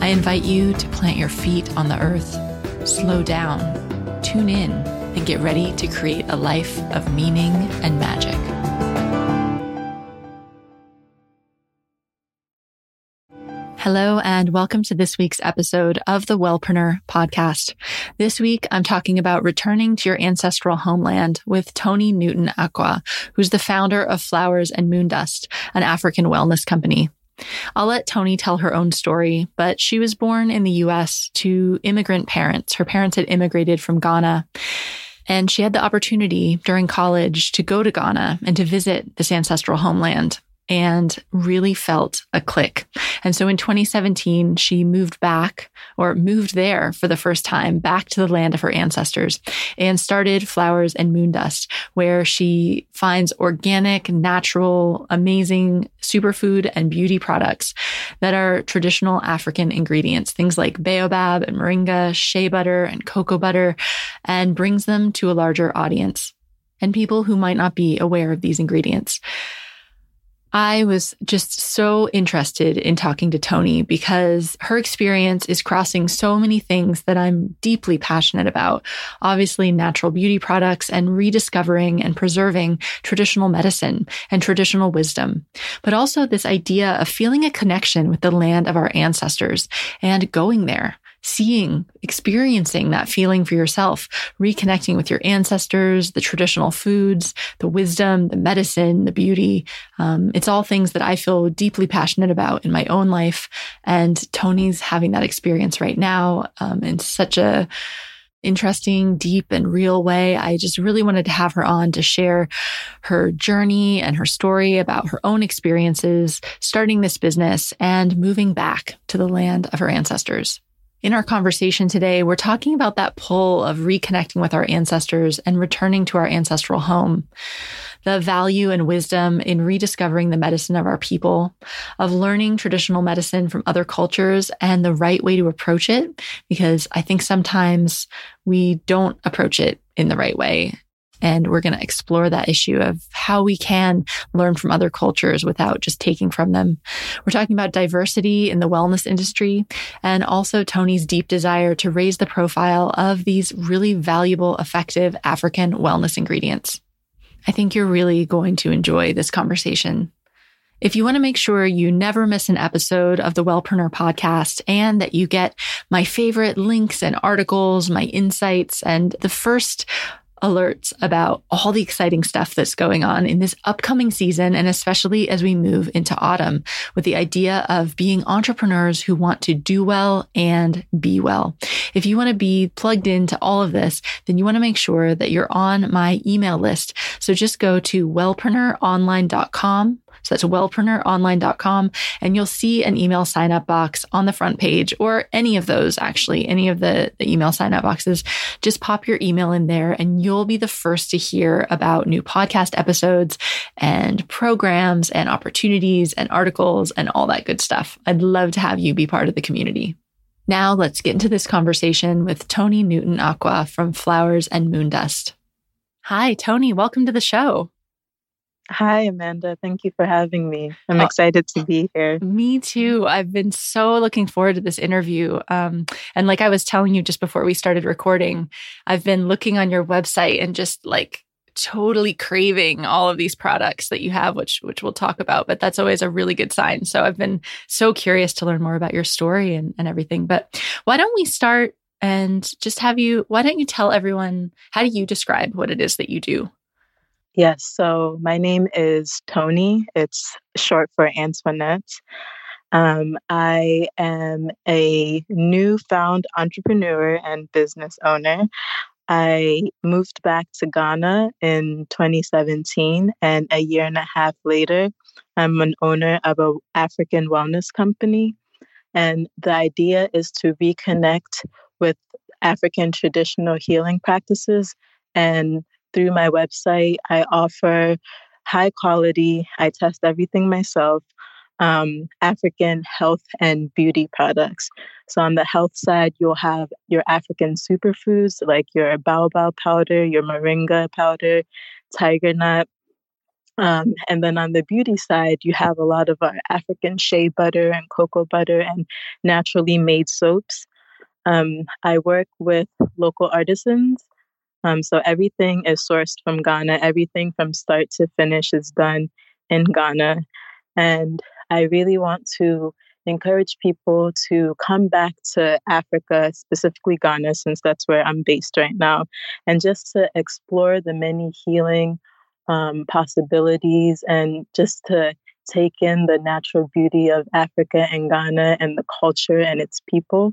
I invite you to plant your feet on the earth, slow down, tune in, and get ready to create a life of meaning and magic. Hello, and welcome to this week's episode of the Wellpreneur podcast. This week, I'm talking about returning to your ancestral homeland with Toni Newton Acquah, who's the founder of Flowers and Moondust, an African wellness company. I'll let Toni tell her own story, but she was born in the US to immigrant parents. Her parents had immigrated from Ghana. And she had the opportunity during college to go to Ghana and to visit this ancestral homeland and really felt a click. And so in 2017, she moved back or moved there for the first time back to the land of her ancestors and started Flowers and Moondust, where she finds organic, natural, amazing superfood and beauty products that are traditional African ingredients, things like baobab and moringa, shea butter and cocoa butter, and brings them to a larger audience and people who might not be aware of these ingredients. I was just so interested in talking to Toni because her experience is crossing so many things that I'm deeply passionate about. Obviously, natural beauty products and rediscovering and preserving traditional medicine and traditional wisdom, but also this idea of feeling a connection with the land of our ancestors and going there seeing, experiencing that feeling for yourself, reconnecting with your ancestors, the traditional foods, the wisdom, the medicine, the beauty. Um, it's all things that I feel deeply passionate about in my own life. And Toni's having that experience right now um, in such a interesting, deep, and real way. I just really wanted to have her on to share her journey and her story about her own experiences starting this business and moving back to the land of her ancestors. In our conversation today, we're talking about that pull of reconnecting with our ancestors and returning to our ancestral home, the value and wisdom in rediscovering the medicine of our people, of learning traditional medicine from other cultures and the right way to approach it, because I think sometimes we don't approach it in the right way. And we're going to explore that issue of how we can learn from other cultures without just taking from them. We're talking about diversity in the wellness industry and also Toni's deep desire to raise the profile of these really valuable, effective African wellness ingredients. I think you're really going to enjoy this conversation. If you want to make sure you never miss an episode of the Wellpreneur podcast and that you get my favorite links and articles, my insights, and the first alerts about all the exciting stuff that's going on in this upcoming season, and especially as we move into autumn with the idea of being entrepreneurs who want to do well and be well. If you want to be plugged into all of this, then you want to make sure that you're on my email list. So just go to wellpreneuronline.com so that's wellpreneuronline.com. And you'll see an email sign up box on the front page or any of those, actually, any of the, the email sign up boxes. Just pop your email in there and you'll be the first to hear about new podcast episodes and programs and opportunities and articles and all that good stuff. I'd love to have you be part of the community. Now let's get into this conversation with Toni Newton Acquah from Flowers and Moondust. Hi, Toni. Welcome to the show. Hi, Amanda. Thank you for having me. I'm oh, excited to be here. Me too. I've been so looking forward to this interview. Um, and like I was telling you just before we started recording, I've been looking on your website and just like totally craving all of these products that you have, which which we'll talk about. But that's always a really good sign. So I've been so curious to learn more about your story and, and everything. But why don't we start and just have you? Why don't you tell everyone how do you describe what it is that you do? Yes, so my name is Toni. It's short for Antoinette. Um, I am a newfound entrepreneur and business owner. I moved back to Ghana in 2017, and a year and a half later, I'm an owner of an African wellness company. And the idea is to reconnect with African traditional healing practices. And through my website, I offer high quality, I test everything myself, um, African health and beauty products. So, on the health side, you'll have your African superfoods like your baobab powder, your moringa powder, tiger nut. Um, and then on the beauty side, you have a lot of our African shea butter and cocoa butter and naturally made soaps. Um, I work with local artisans. Um, so everything is sourced from Ghana. Everything from start to finish is done in Ghana. And I really want to encourage people to come back to Africa, specifically Ghana, since that's where I'm based right now, and just to explore the many healing um, possibilities and just to take in the natural beauty of Africa and Ghana and the culture and its people.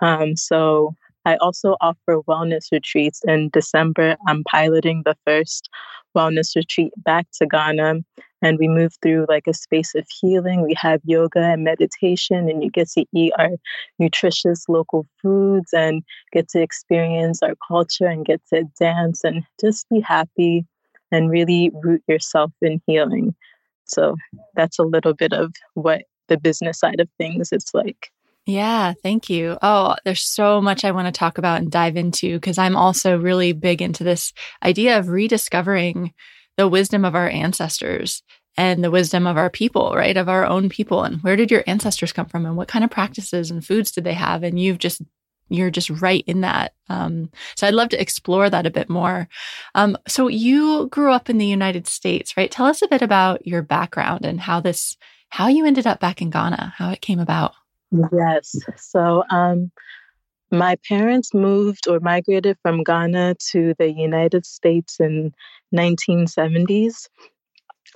Um, so I also offer wellness retreats. In December, I'm piloting the first wellness retreat back to Ghana. And we move through like a space of healing. We have yoga and meditation, and you get to eat our nutritious local foods and get to experience our culture and get to dance and just be happy and really root yourself in healing. So that's a little bit of what the business side of things is like. Yeah, thank you. Oh, there's so much I want to talk about and dive into because I'm also really big into this idea of rediscovering the wisdom of our ancestors and the wisdom of our people, right? Of our own people. And where did your ancestors come from and what kind of practices and foods did they have? And you've just, you're just right in that. Um, so I'd love to explore that a bit more. Um, so you grew up in the United States, right? Tell us a bit about your background and how this, how you ended up back in Ghana, how it came about. Yes. So, um, my parents moved or migrated from Ghana to the United States in 1970s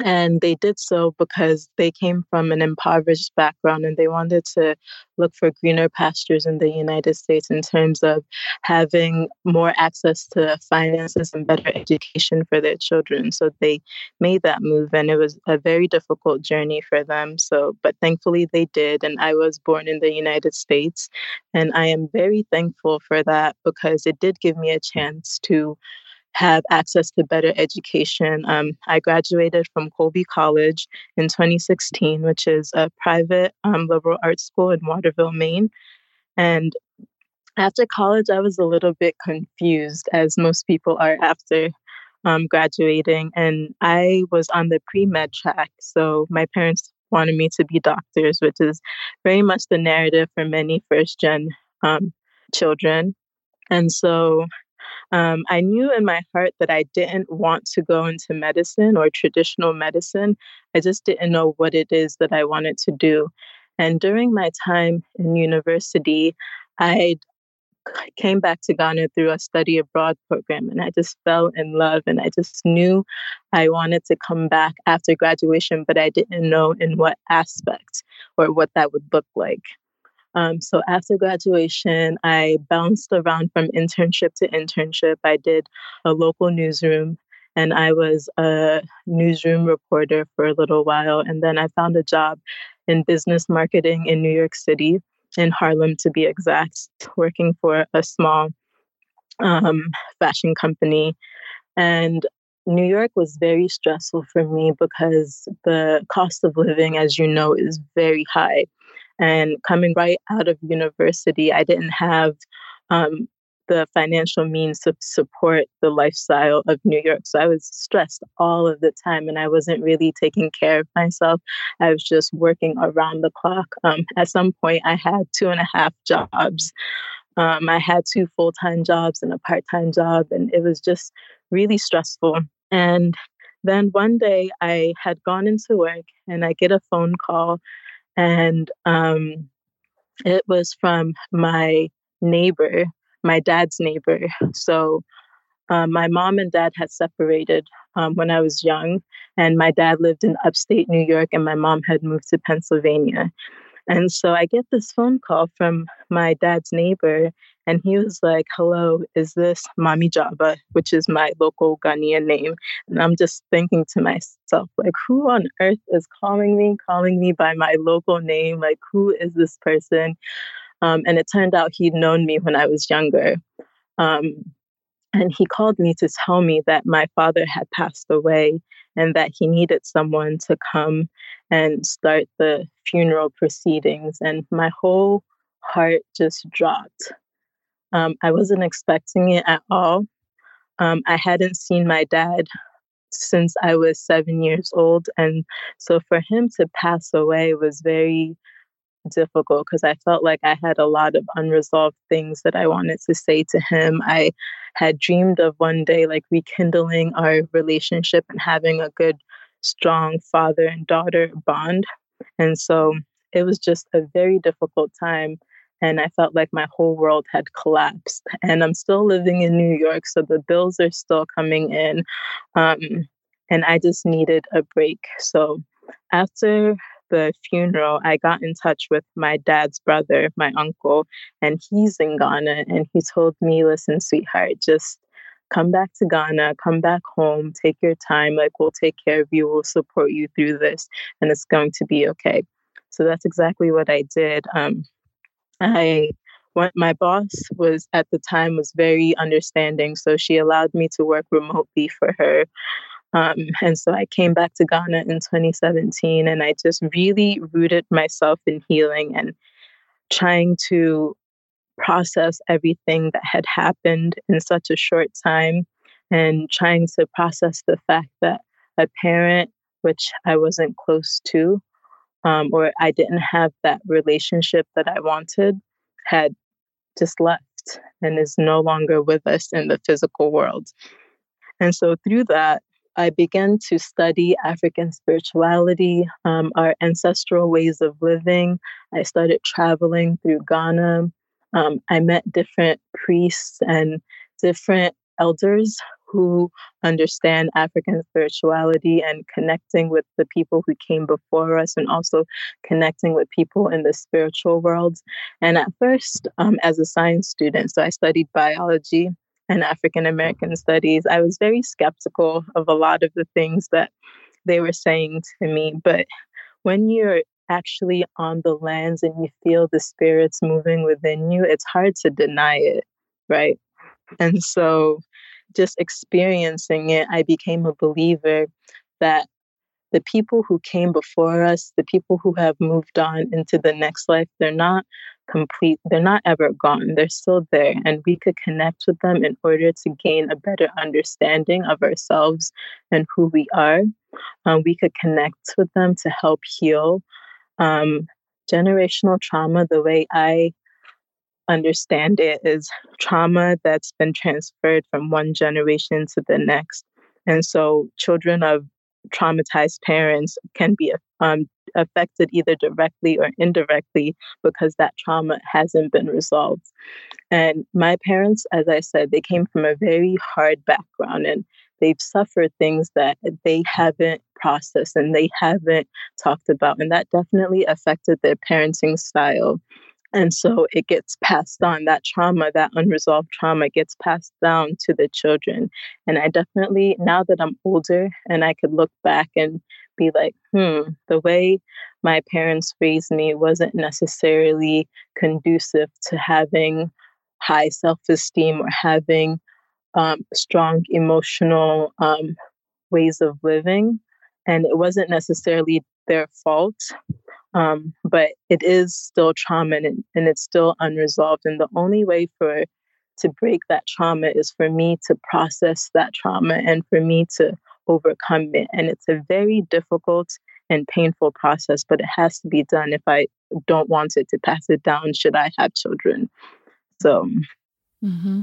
and they did so because they came from an impoverished background and they wanted to look for greener pastures in the United States in terms of having more access to finances and better education for their children. So they made that move and it was a very difficult journey for them. So, but thankfully they did. And I was born in the United States. And I am very thankful for that because it did give me a chance to have access to better education. Um, I graduated from Colby College in 2016, which is a private um, liberal arts school in Waterville, Maine. And after college, I was a little bit confused, as most people are after um, graduating. And I was on the pre med track. So my parents wanted me to be doctors, which is very much the narrative for many first gen um, children. And so um, I knew in my heart that I didn't want to go into medicine or traditional medicine. I just didn't know what it is that I wanted to do. And during my time in university, I came back to Ghana through a study abroad program and I just fell in love and I just knew I wanted to come back after graduation, but I didn't know in what aspect or what that would look like. Um, so after graduation, I bounced around from internship to internship. I did a local newsroom and I was a newsroom reporter for a little while. And then I found a job in business marketing in New York City, in Harlem to be exact, working for a small um, fashion company. And New York was very stressful for me because the cost of living, as you know, is very high. And coming right out of university, I didn't have um, the financial means to support the lifestyle of New York. So I was stressed all of the time and I wasn't really taking care of myself. I was just working around the clock. Um, at some point, I had two and a half jobs. Um, I had two full time jobs and a part time job, and it was just really stressful. And then one day I had gone into work and I get a phone call and um, it was from my neighbor, my dad's neighbor. So um, my mom and dad had separated um, when I was young, and my dad lived in upstate New York, and my mom had moved to Pennsylvania. And so I get this phone call from my dad's neighbor, and he was like, Hello, is this Mami Java, which is my local Ghanaian name? And I'm just thinking to myself, like, who on earth is calling me, calling me by my local name? Like, who is this person? Um, and it turned out he'd known me when I was younger. Um, and he called me to tell me that my father had passed away and that he needed someone to come and start the funeral proceedings. And my whole heart just dropped. Um, I wasn't expecting it at all. Um, I hadn't seen my dad since I was seven years old. And so for him to pass away was very difficult because I felt like I had a lot of unresolved things that I wanted to say to him. I had dreamed of one day like rekindling our relationship and having a good, strong father and daughter bond. And so it was just a very difficult time. And I felt like my whole world had collapsed. And I'm still living in New York, so the bills are still coming in. Um, and I just needed a break. So after the funeral, I got in touch with my dad's brother, my uncle, and he's in Ghana. And he told me, listen, sweetheart, just come back to Ghana, come back home, take your time. Like, we'll take care of you, we'll support you through this, and it's going to be okay. So that's exactly what I did. Um, I what my boss was at the time was very understanding so she allowed me to work remotely for her um, and so I came back to Ghana in 2017 and I just really rooted myself in healing and trying to process everything that had happened in such a short time and trying to process the fact that a parent, which I wasn't close to, um, or I didn't have that relationship that I wanted, had just left and is no longer with us in the physical world. And so through that, I began to study African spirituality, um, our ancestral ways of living. I started traveling through Ghana. Um, I met different priests and different elders who understand African spirituality and connecting with the people who came before us and also connecting with people in the spiritual world. And at first, um, as a science student, so I studied biology and African American studies, I was very skeptical of a lot of the things that they were saying to me. But when you're actually on the lands and you feel the spirits moving within you, it's hard to deny it, right? And so just experiencing it, I became a believer that the people who came before us, the people who have moved on into the next life, they're not complete, they're not ever gone. They're still there. And we could connect with them in order to gain a better understanding of ourselves and who we are. Um, we could connect with them to help heal. Um, generational trauma, the way I understand it, is trauma that's been transferred from one generation to the next. And so children of traumatized parents can be um, affected either directly or indirectly because that trauma hasn't been resolved. And my parents, as I said, they came from a very hard background and they've suffered things that they haven't processed and they haven't talked about. And that definitely affected their parenting style. And so it gets passed on. That trauma, that unresolved trauma gets passed down to the children. And I definitely, now that I'm older and I could look back and be like, hmm, the way my parents raised me wasn't necessarily conducive to having high self esteem or having um, strong emotional um, ways of living. And it wasn't necessarily their fault. Um, but it is still trauma and, and it's still unresolved. And the only way for to break that trauma is for me to process that trauma and for me to overcome it. And it's a very difficult and painful process, but it has to be done if I don't want it to pass it down should I have children. So, mm-hmm.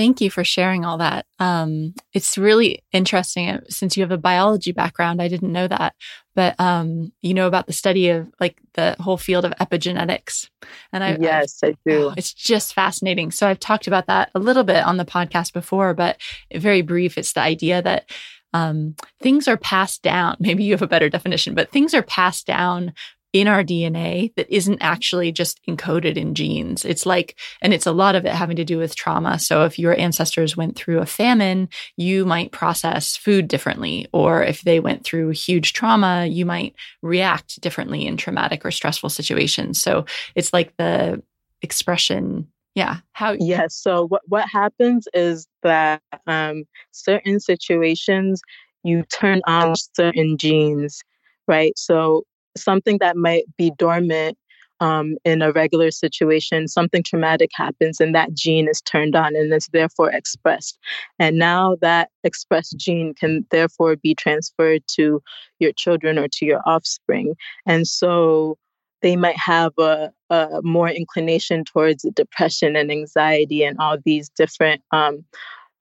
Thank you for sharing all that. Um, it's really interesting uh, since you have a biology background. I didn't know that, but um, you know about the study of like the whole field of epigenetics. And I yes, I, I do. Oh, it's just fascinating. So I've talked about that a little bit on the podcast before, but very brief. It's the idea that um, things are passed down. Maybe you have a better definition, but things are passed down in our DNA that isn't actually just encoded in genes. It's like, and it's a lot of it having to do with trauma. So if your ancestors went through a famine, you might process food differently. Or if they went through huge trauma, you might react differently in traumatic or stressful situations. So it's like the expression yeah how yes so what, what happens is that um, certain situations you turn on certain genes right so something that might be dormant um, in a regular situation, something traumatic happens and that gene is turned on and is therefore expressed. And now that expressed gene can therefore be transferred to your children or to your offspring. And so they might have a, a more inclination towards depression and anxiety and all these different um,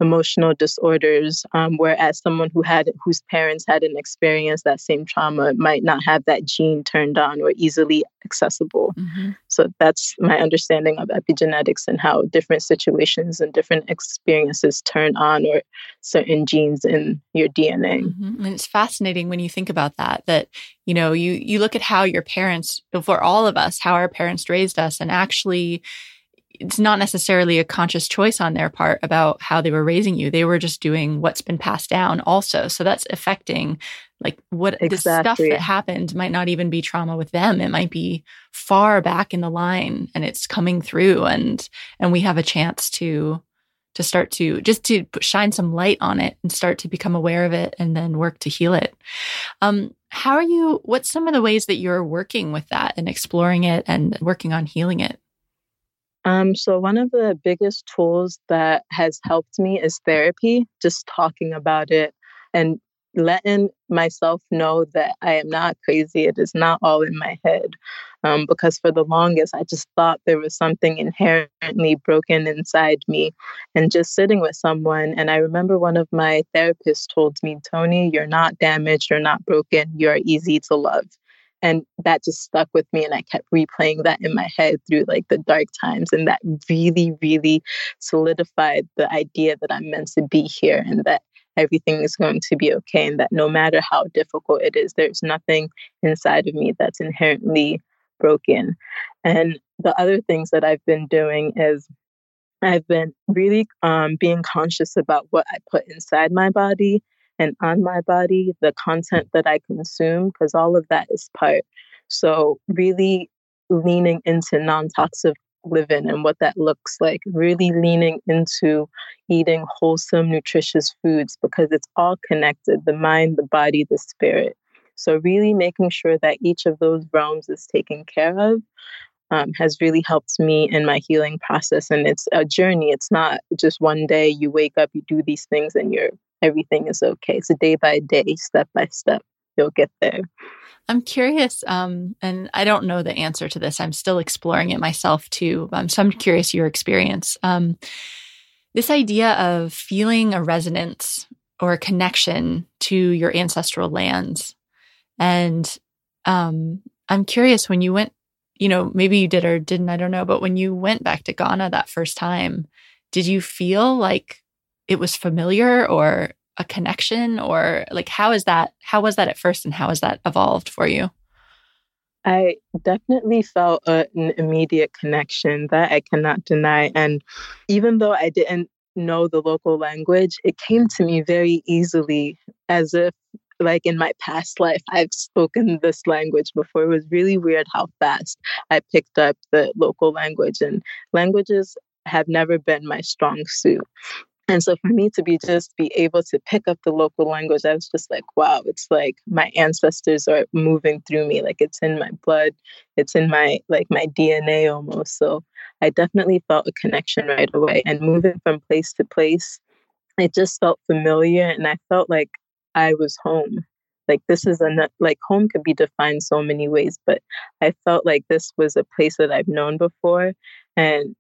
emotional disorders um, whereas someone who had whose parents hadn't experienced that same trauma might not have that gene turned on or easily accessible mm-hmm. so that's my understanding of epigenetics and how different situations and different experiences turn on or certain genes in your dna mm-hmm. and it's fascinating when you think about that that you know you you look at how your parents for all of us how our parents raised us and actually it's not necessarily a conscious choice on their part about how they were raising you. They were just doing what's been passed down also. So that's affecting like what exactly. the stuff that happened might not even be trauma with them. It might be far back in the line and it's coming through and and we have a chance to to start to just to shine some light on it and start to become aware of it and then work to heal it. Um, how are you what's some of the ways that you're working with that and exploring it and working on healing it? Um, so, one of the biggest tools that has helped me is therapy, just talking about it and letting myself know that I am not crazy. It is not all in my head. Um, because for the longest, I just thought there was something inherently broken inside me. And just sitting with someone, and I remember one of my therapists told me, Toni, you're not damaged, you're not broken, you're easy to love. And that just stuck with me. And I kept replaying that in my head through like the dark times. And that really, really solidified the idea that I'm meant to be here and that everything is going to be okay. And that no matter how difficult it is, there's nothing inside of me that's inherently broken. And the other things that I've been doing is I've been really um, being conscious about what I put inside my body and on my body, the content that I consume, because all of that is part. So, really leaning into non toxic living and what that looks like, really leaning into eating wholesome, nutritious foods because it's all connected the mind, the body, the spirit. So, really making sure that each of those realms is taken care of um, has really helped me in my healing process. And it's a journey. It's not just one day you wake up, you do these things, and you're everything is okay. So day by day, step by step, you'll get there. I'm curious, um, and I don't know the answer to this. I'm still exploring it myself too. Um, so I'm curious your experience. Um, this idea of feeling a resonance or a connection to your ancestral lands, and um, I'm curious when you went. You know, maybe you did or didn't. I don't know. But when you went back to Ghana that first time, did you feel like it was familiar or a connection or like how is that how was that at first and how has that evolved for you? I definitely felt a, an immediate connection that i cannot deny and even though i didn't know the local language it came to me very easily as if like in my past life i've spoken this language before. It was really weird how fast i picked up the local language and languages have never been my strong suit and so for me to be just be able to pick up the local language, I was just like, wow, it's like my ancestors are moving through me. Like it's in my blood. It's in my like my DNA almost. So I definitely felt a connection right away. And moving from place to place, it just felt familiar and I felt like I was home. Like this is a like home could be defined so many ways, but I felt like this was a place that I've known before. And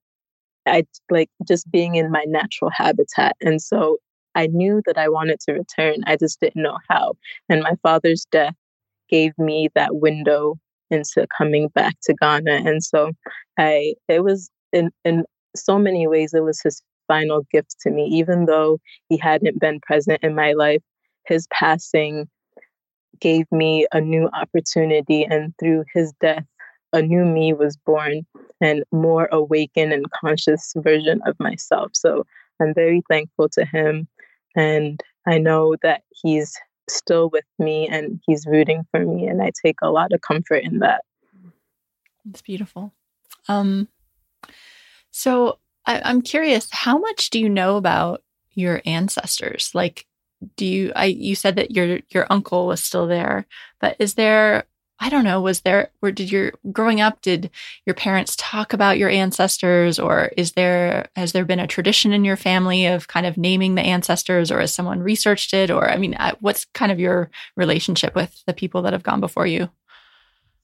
I like just being in my natural habitat. And so I knew that I wanted to return. I just didn't know how. And my father's death gave me that window into coming back to Ghana. And so I it was in in so many ways it was his final gift to me. Even though he hadn't been present in my life, his passing gave me a new opportunity and through his death a new me was born and more awakened and conscious version of myself. So I'm very thankful to him. And I know that he's still with me and he's rooting for me. And I take a lot of comfort in that. It's beautiful. Um, So I, I'm curious, how much do you know about your ancestors? Like, do you, I, you said that your, your uncle was still there, but is there, I don't know, was there, or did your, growing up, did your parents talk about your ancestors or is there, has there been a tradition in your family of kind of naming the ancestors or has someone researched it? Or, I mean, uh, what's kind of your relationship with the people that have gone before you?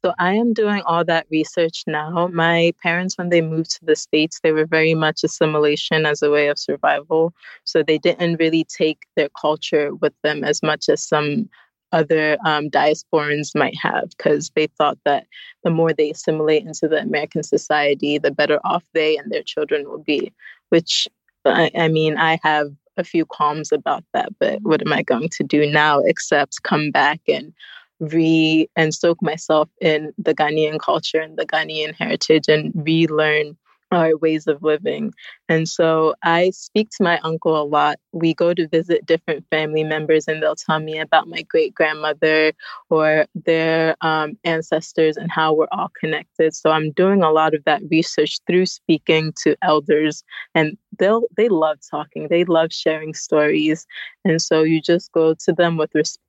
So I am doing all that research now. My parents, when they moved to the States, they were very much assimilation as a way of survival. So they didn't really take their culture with them as much as some other um, diasporans might have, because they thought that the more they assimilate into the American society, the better off they and their children will be. Which, I, I mean, I have a few qualms about that, but what am I going to do now except come back and re and soak myself in the Ghanaian culture and the Ghanaian heritage and relearn our ways of living. And so I speak to my uncle a lot. We go to visit different family members, and they'll tell me about my great grandmother or their um, ancestors and how we're all connected. So I'm doing a lot of that research through speaking to elders, and they'll they love talking. They love sharing stories, and so you just go to them with respect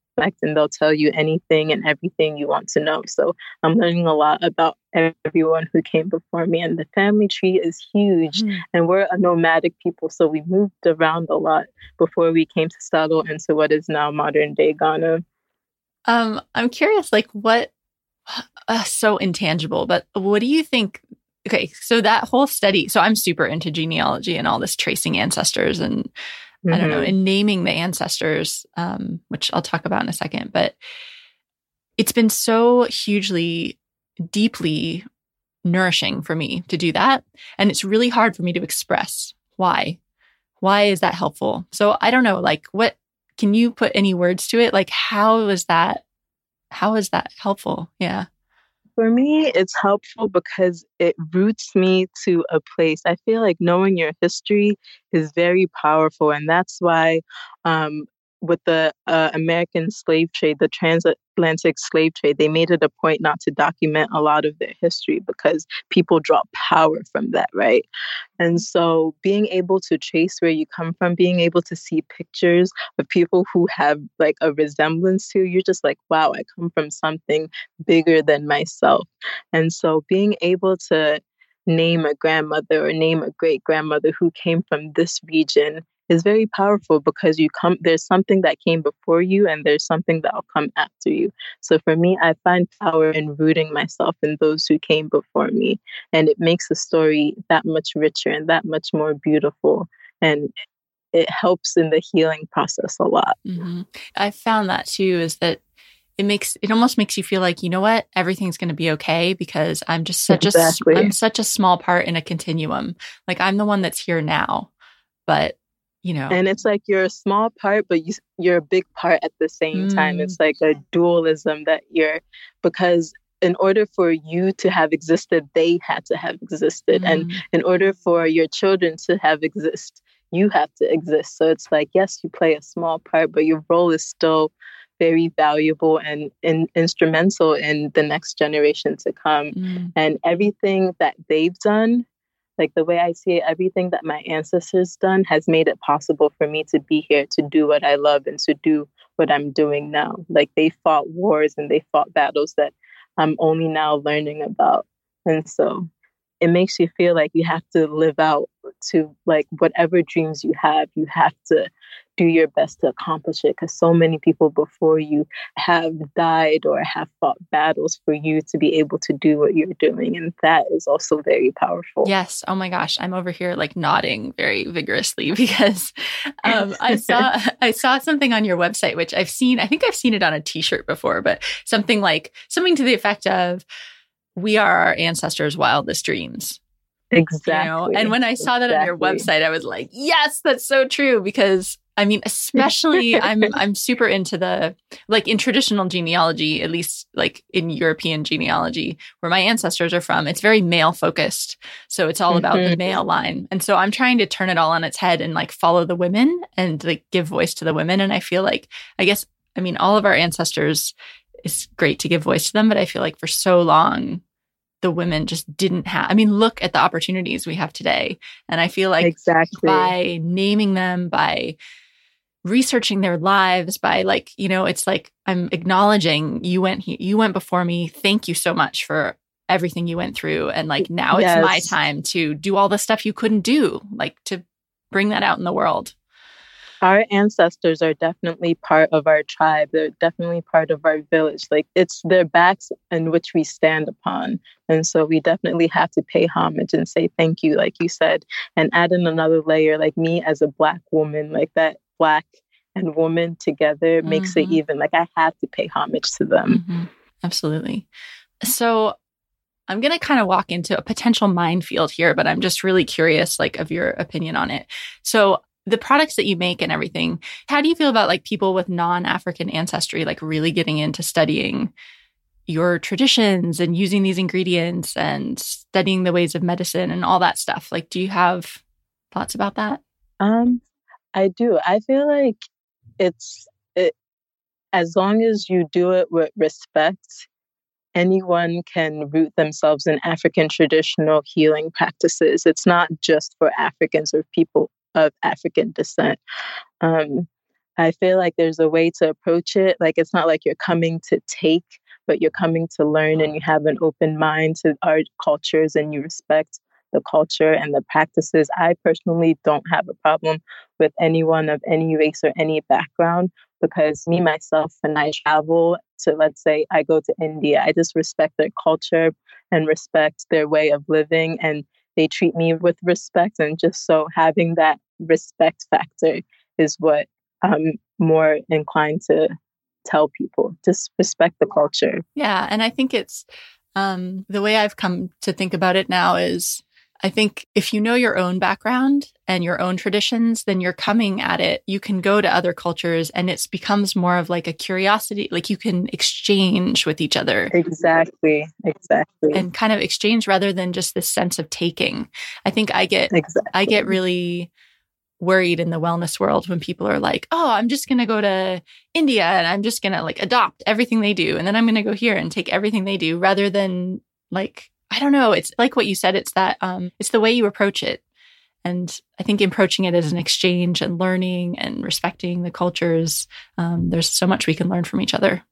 and they'll tell you anything and everything you want to know. So I'm learning a lot about everyone who came before me. And the family tree is huge. Mm. And we're a nomadic people. So we moved around a lot before we came to settle into what is now modern day Ghana. Um, I'm curious, like what uh, so intangible, but what do you think? Okay, so that whole study, so I'm super into genealogy and all this tracing ancestors and mm-hmm. I don't know, and naming the ancestors, um, which I'll talk about in a second. But it's been so hugely, deeply nourishing for me to do that. And it's really hard for me to express why. Why is that helpful? So I don't know, like, what can you put any words to it? Like, how is that? How is that helpful? Yeah. For me, it's helpful because it roots me to a place. I feel like knowing your history is very powerful. And that's why um, with the uh, American slave trade, the transatlantic slave trade, they made it a point not to document a lot of their history because people draw power from that, right? And so being able to trace where you come from, being able to see pictures of people who have like a resemblance to you, you're just like, wow, I come from something bigger than myself. And so being able to name a grandmother or name a great grandmother who came from this region is very powerful because you come there's something that came before you and there's something that'll come after you so for me i find power in rooting myself in those who came before me and it makes the story that much richer and that much more beautiful and it helps in the healing process a lot mm-hmm. i found that too is that it makes it almost makes you feel like you know what everything's going to be okay because i'm just such exactly. a i'm such a small part in a continuum like i'm the one that's here now but you know and it's like you're a small part but you, you're a big part at the same mm. time it's like a dualism that you're because in order for you to have existed they had to have existed mm. and in order for your children to have exist you have to exist so it's like yes you play a small part but your role is still very valuable and, and instrumental in the next generation to come mm. and everything that they've done like the way I see it, everything that my ancestors done has made it possible for me to be here to do what I love and to do what I'm doing now. Like they fought wars and they fought battles that I'm only now learning about. And so it makes you feel like you have to live out to like whatever dreams you have, you have to do your best to accomplish it because so many people before you have died or have fought battles for you to be able to do what you're doing. And that is also very powerful. Yes. Oh my gosh. I'm over here like nodding very vigorously because um, I saw I saw something on your website, which I've seen, I think I've seen it on a t-shirt before, but something like something to the effect of we are our ancestors' wildest dreams. Exactly. You know? And when I saw that on your website, I was like, yes, that's so true. Because I mean, especially I'm I'm super into the like in traditional genealogy, at least like in European genealogy, where my ancestors are from, it's very male focused. So it's all mm-hmm. about the mm-hmm. male line. And so I'm trying to turn it all on its head and like follow the women and like give voice to the women. And I feel like I guess I mean all of our ancestors it's great to give voice to them, but I feel like for so long the women just didn't have. I mean, look at the opportunities we have today. And I feel like exactly by naming them, by researching their lives, by like, you know, it's like I'm acknowledging you went you went before me. Thank you so much for everything you went through. And like now yes. it's my time to do all the stuff you couldn't do, like to bring that out in the world. Our ancestors are definitely part of our tribe. They're definitely part of our village. Like it's their backs in which we stand upon. And so we definitely have to pay homage and say thank you, like you said, and add in another layer, like me as a Black woman, like that Black and woman together mm-hmm. makes it mm-hmm. even like I have to pay homage to them. Mm-hmm. Absolutely. So I'm going to kind of walk into a potential minefield here, but I'm just really curious, like, of your opinion on it. So, the products that you make and everything, how do you feel about like people with non African ancestry, like really getting into studying your traditions and using these ingredients and studying the ways of medicine and all that stuff? Like, do you have thoughts about that? Um, I do. I feel like it's it, as long as you do it with respect anyone can root themselves in African traditional healing practices. It's not just for Africans or people of African descent. Um, I feel like there's a way to approach it. Like it's not like you're coming to take, but you're coming to learn and you have an open mind to our cultures and you respect the culture and the practices. I personally don't have a problem with anyone of any race or any background because me myself when I travel to let's say I go to India, I just respect their culture and respect their way of living and they treat me with respect and just so having that respect factor is what I'm more inclined to tell people. Just respect the culture. Yeah, and I think it's um, the way I've come to think about it now is I think if you know your own background and your own traditions, then you're coming at it. You can go to other cultures and it becomes more of like a curiosity, like you can exchange with each other. Exactly. Exactly. And kind of exchange rather than just this sense of taking. I think I get, exactly. I get really worried in the wellness world when people are like, oh, I'm just going to go to India and I'm just going to like adopt everything they do. And then I'm going to go here and take everything they do rather than like I don't know. It's like what you said. It's that, um, it's the way you approach it. And I think approaching it as an exchange and learning and respecting the cultures, um, there's so much we can learn from each other.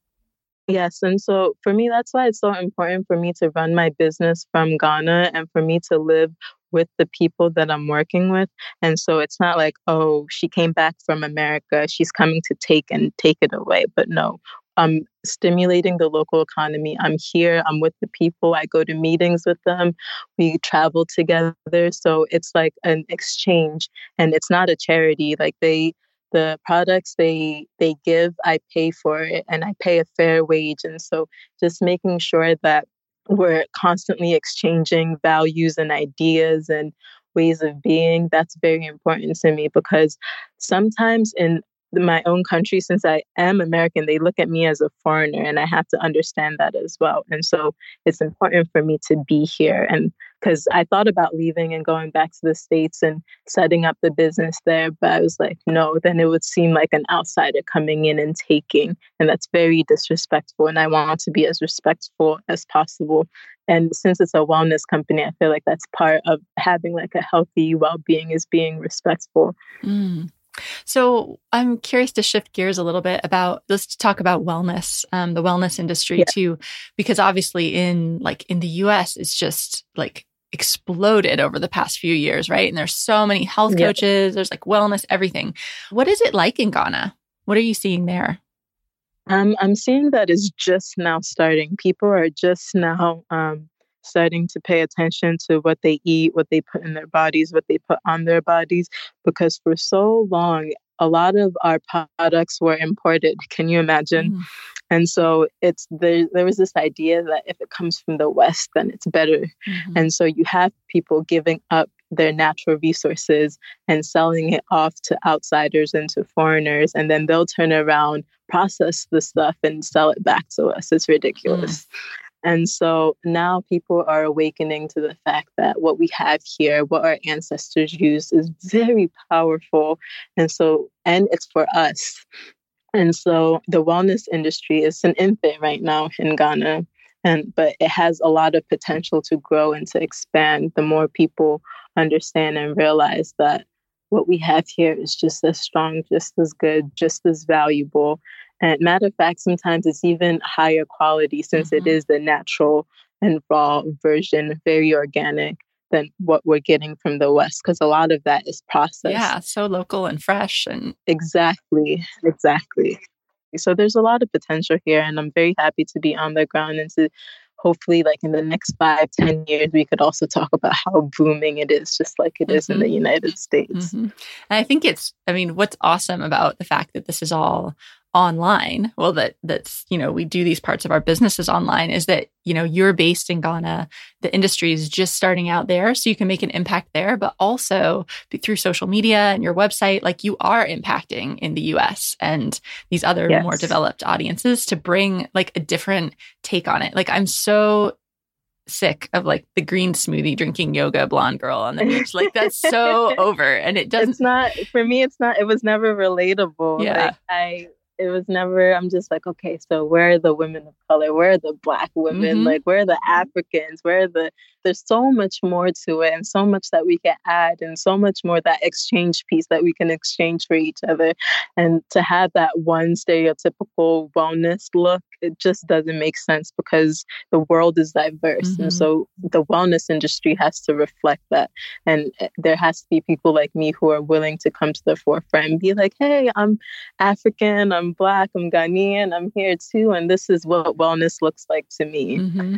Yes. And so for me, that's why it's so important for me to run my business from Ghana and for me to live with the people that I'm working with. And so it's not like, oh, she came back from America, she's coming to take and take it away. But no, I'm stimulating the local economy. I'm here, I'm with the people, I go to meetings with them, we travel together. So it's like an exchange and it's not a charity. Like they the products they they give, I pay for it and I pay a fair wage. And so just making sure that we're constantly exchanging values and ideas and ways of being that's very important to me because sometimes in my own country, since I am American, they look at me as a foreigner, and I have to understand that as well. And so it's important for me to be here. And because I thought about leaving and going back to the States and setting up the business there, but I was like, no, then it would seem like an outsider coming in and taking. And that's very disrespectful. And I want to be as respectful as possible. And since it's a wellness company, I feel like that's part of having like a healthy well being is being respectful. Mm. So I'm curious to shift gears a little bit about let's talk about wellness, um, the wellness industry yeah. too, because obviously in like in the U.S. it's just like exploded over the past few years, right? And there's so many health coaches, yeah. there's like wellness, everything. What is it like in Ghana? What are you seeing there? Um, I'm seeing that is just now starting. People are just now um, starting to pay attention to what they eat, what they put in their bodies, what they put on their bodies, because for so long, a lot of our products were imported. Can you imagine? Mm. And so it's there. There was this idea that if it comes from the West, then it's better. Mm-hmm. And so you have people giving up their natural resources and selling it off to outsiders and to foreigners, and then they'll turn around, process the stuff, and sell it back to us. It's ridiculous. Mm. And so now people are awakening to the fact that what we have here, what our ancestors used, is very powerful. And so, and it's for us. And so the wellness industry is an infant right now in Ghana. and but it has a lot of potential to grow and to expand the more people understand and realize that what we have here is just as strong just as good just as valuable and matter of fact sometimes it's even higher quality since mm-hmm. it is the natural and raw version very organic than what we're getting from the west because a lot of that is processed yeah so local and fresh and exactly exactly so there's a lot of potential here, and I'm very happy to be on the ground and to hopefully like in the next five ten years we could also talk about how booming it is just like it mm-hmm. is in the mm-hmm. united states mm-hmm. and i think it's i mean what's awesome about the fact that this is all online well that that's you know we do these parts of our businesses online is that you know you're based in ghana the industry is just starting out there so you can make an impact there but also through social media and your website like you are impacting in the us and these other yes. more developed audiences to bring like a different take on it like i'm so sick of like the green smoothie drinking yoga blonde girl on the beach. Like that's so over. And it doesn't It's not for me it's not it was never relatable. Yeah. Like I it was never i'm just like okay so where are the women of color? Where are the black women? Mm-hmm. like where are the africans? Where are the there's so much more to it and so much that we can add and so much more that exchange piece that we can exchange for each other and to have that one stereotypical wellness look it just doesn't make sense because the world is diverse mm-hmm. and so the wellness industry has to reflect that and eh, there has to be people like me who are willing to come to the forefront and be like hey i'm african i'm black i'm ghanaian i'm here too and this is what wellness looks like to me mm-hmm.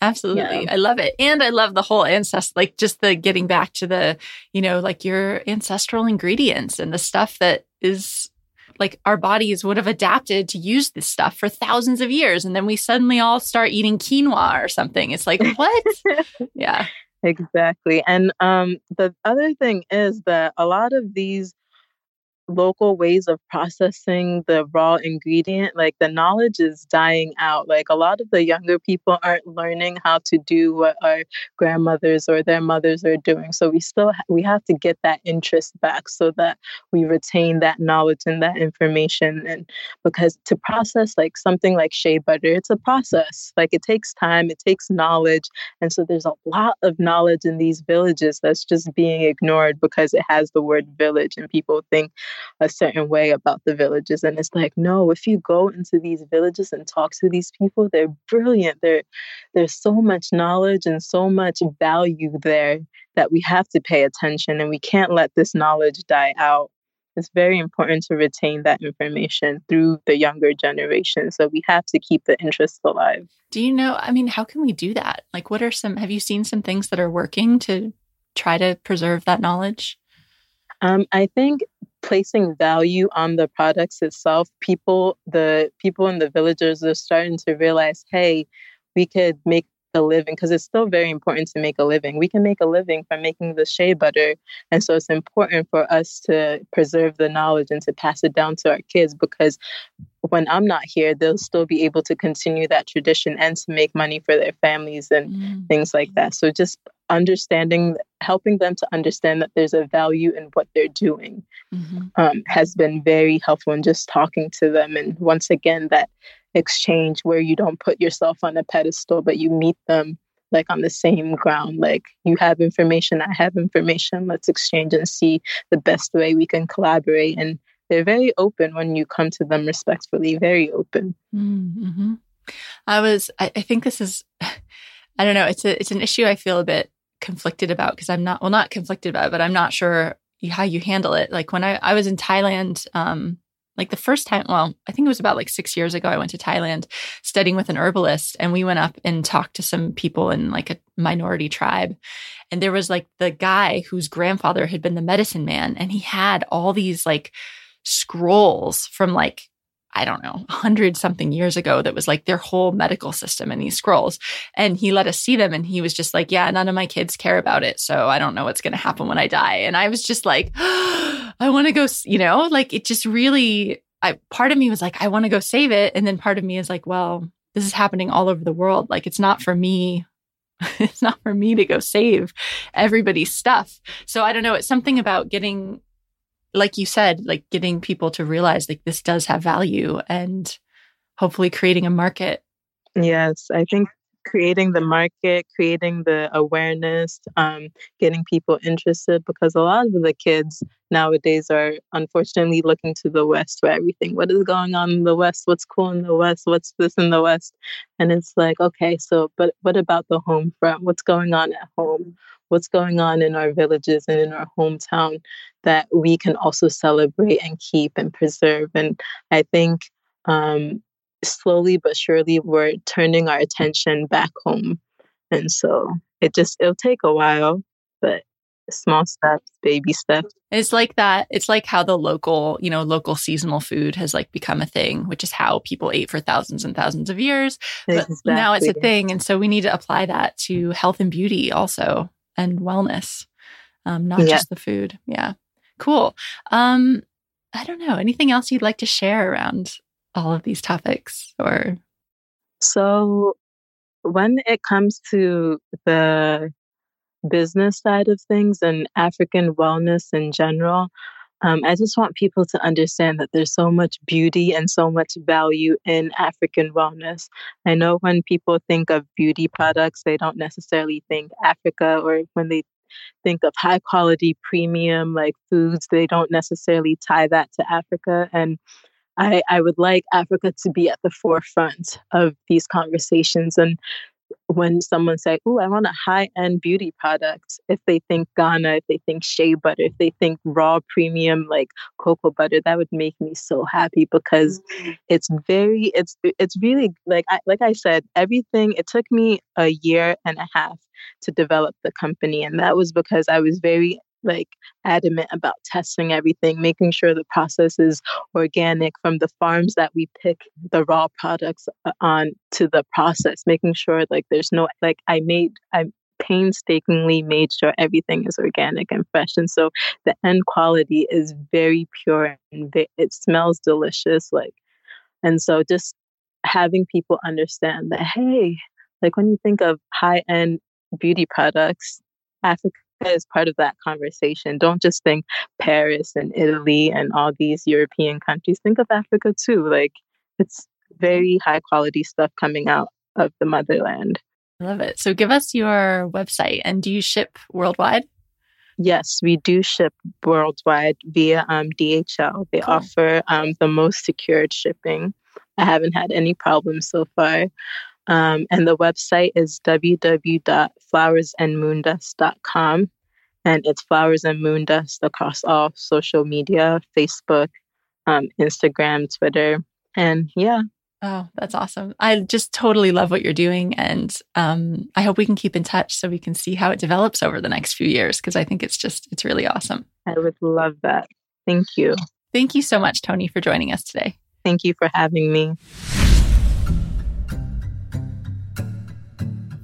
Absolutely. Yeah. I love it. And I love the whole ancestral, like just the getting back to the, you know, like your ancestral ingredients and the stuff that is like our bodies would have adapted to use this stuff for thousands of years. And then we suddenly all start eating quinoa or something. It's like, what? yeah. Exactly. And um, the other thing is that a lot of these local ways of processing the raw ingredient like the knowledge is dying out. Like a lot of the younger people aren't learning how to do what our grandmothers or their mothers are doing. So we still ha- we have to get that interest back so that we retain that knowledge and that information. And because to process like something like shea butter it's a process. Like it takes time it takes knowledge. And so there's a lot of knowledge in these villages that's just being ignored because it has the word village and people think a certain way about the villages. And it's like, no, if you go into these villages and talk to these people, they're brilliant. They're, there's so much knowledge and so much value there that we have to pay attention and we can't let this knowledge die out. It's very important to retain that information through the younger generation. So we have to keep the interest alive. Do you know? I mean, how can we do that? Like, what are some, have you seen some things that are working to try to preserve that knowledge? Um, I think placing value on the products itself, people, the people in the villagers are starting to realize, hey, we could make a living because it's still very important to make a living. We can make a living from making the shea butter. And so it's important for us to preserve the knowledge and to pass it down to our kids because when I'm not here, they'll still be able to continue that tradition and to make money for their families and mm. things like that. So just understanding, helping them to understand that there's a value in what they're doing mm-hmm. um, has been very helpful in just talking to them. And once again, that exchange where you don't put yourself on a pedestal, but you meet them like on the same ground. Like you have information, I have information. Let's exchange and see the best way we can collaborate. And they're very open when you come to them respectfully, very open. Mm-hmm. I was, I, I think this is, I don't know, it's a, it's an issue I feel a bit conflicted about because I'm not well not conflicted about it, but I'm not sure how you handle it. Like when I, I was in Thailand, um, like the first time, well, I think it was about like six years ago, I went to Thailand studying with an herbalist and we went up and talked to some people in like a minority tribe. And there was like the guy whose grandfather had been the medicine man and he had all these like scrolls from like I don't know, hundred something years ago that was like their whole medical system in these scrolls. And he let us see them and he was just like, yeah, none of my kids care about it. So I don't know what's going to happen when I die. And I was just like, oh, I want to go, you know, like it just really, I, part of me was like, I want to go save it. And then part of me is like, well, this is happening all over the world. Like it's not for me. it's not for me to go save everybody's stuff. So I don't know. It's something about getting like you said, like getting people to realize like this does have value and hopefully creating a market Yes, I think creating the market, creating the awareness, um, getting people interested because a lot of the kids nowadays are unfortunately looking to the West for everything. What is going on in the West? What's cool in the West? What's this in the West? And it's like, okay, so, but what about the home front? What's going on at home? What's going on in our villages and in our hometown that we can also celebrate and keep and preserve? And I think um, slowly but surely we're turning our attention back home. And so it just, it'll take a while, but small steps, baby steps. It's like that. It's like how the local, you know, local seasonal food has like become a thing, which is how people ate for thousands and thousands of years. But now it's a thing. And so we need to apply that to health and beauty also and wellness, um, not yeah. just the food. Yeah. Cool. Um, I don't know. Anything else you'd like to share around all of these topics or so when it comes to the business side of things and African wellness in general, um, I just want people to understand that there's so much beauty and so much value in African wellness. I know when people think of beauty products, they don't necessarily think Africa, or when they think of high quality premium like foods, they don't necessarily tie that to Africa. And I, I would like Africa to be at the forefront of these conversations. And when someone say, "Oh, I want a high-end beauty product," if they think Ghana, if they think shea butter, if they think raw premium like cocoa butter, that would make me so happy because mm-hmm. it's very, it's it's really like I like I said, everything. It took me a year and a half to develop the company, and that was because I was very like adamant about testing everything, making sure the process is organic from the farms that we pick the raw products uh, on to the process, making sure like there's no like I made I painstakingly made sure everything is organic and fresh and so the end quality is very pure and it smells delicious like and so just having people understand that hey like when you think of high end beauty products Africa is part of that conversation. Don't just think Paris and Italy and all these European countries. Think of Africa too. Like it's very high quality stuff coming out of the motherland. I love it. So give us your website and do you ship worldwide? Yes, we do ship worldwide via um, DHL. They cool. offer um, the most secured shipping. I haven't had any problems so far. Um, and the website is www.flowersandmoondust.com. And it's Flowers and Moondust across all social media Facebook, um, Instagram, Twitter. And yeah. Oh, that's awesome. I just totally love what you're doing. And um, I hope we can keep in touch so we can see how it develops over the next few years because I think it's just, it's really awesome. I would love that. Thank you. Thank you so much, Toni, for joining us today. Thank you for having me.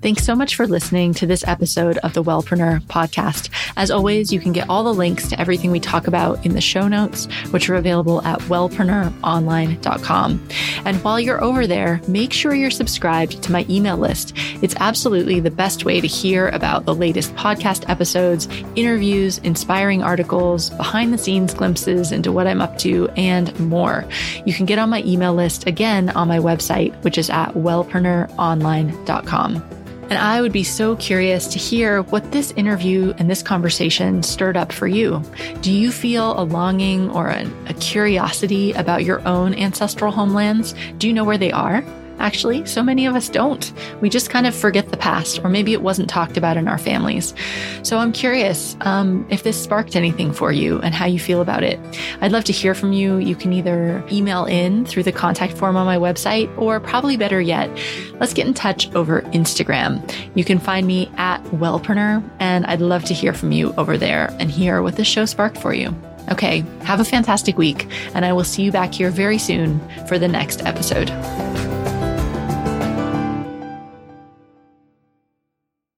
Thanks so much for listening to this episode of the Wellpreneur podcast. As always, you can get all the links to everything we talk about in the show notes, which are available at wellpreneuronline.com. And while you're over there, make sure you're subscribed to my email list. It's absolutely the best way to hear about the latest podcast episodes, interviews, inspiring articles, behind the scenes glimpses into what I'm up to, and more. You can get on my email list again on my website, which is at wellpreneuronline.com. And I would be so curious to hear what this interview and this conversation stirred up for you. Do you feel a longing or a, a curiosity about your own ancestral homelands? Do you know where they are? Actually, so many of us don't. We just kind of forget the past, or maybe it wasn't talked about in our families. So I'm curious um, if this sparked anything for you and how you feel about it. I'd love to hear from you. You can either email in through the contact form on my website, or probably better yet, let's get in touch over Instagram. You can find me at Wellpreneur, and I'd love to hear from you over there and hear what this show sparked for you. Okay, have a fantastic week, and I will see you back here very soon for the next episode.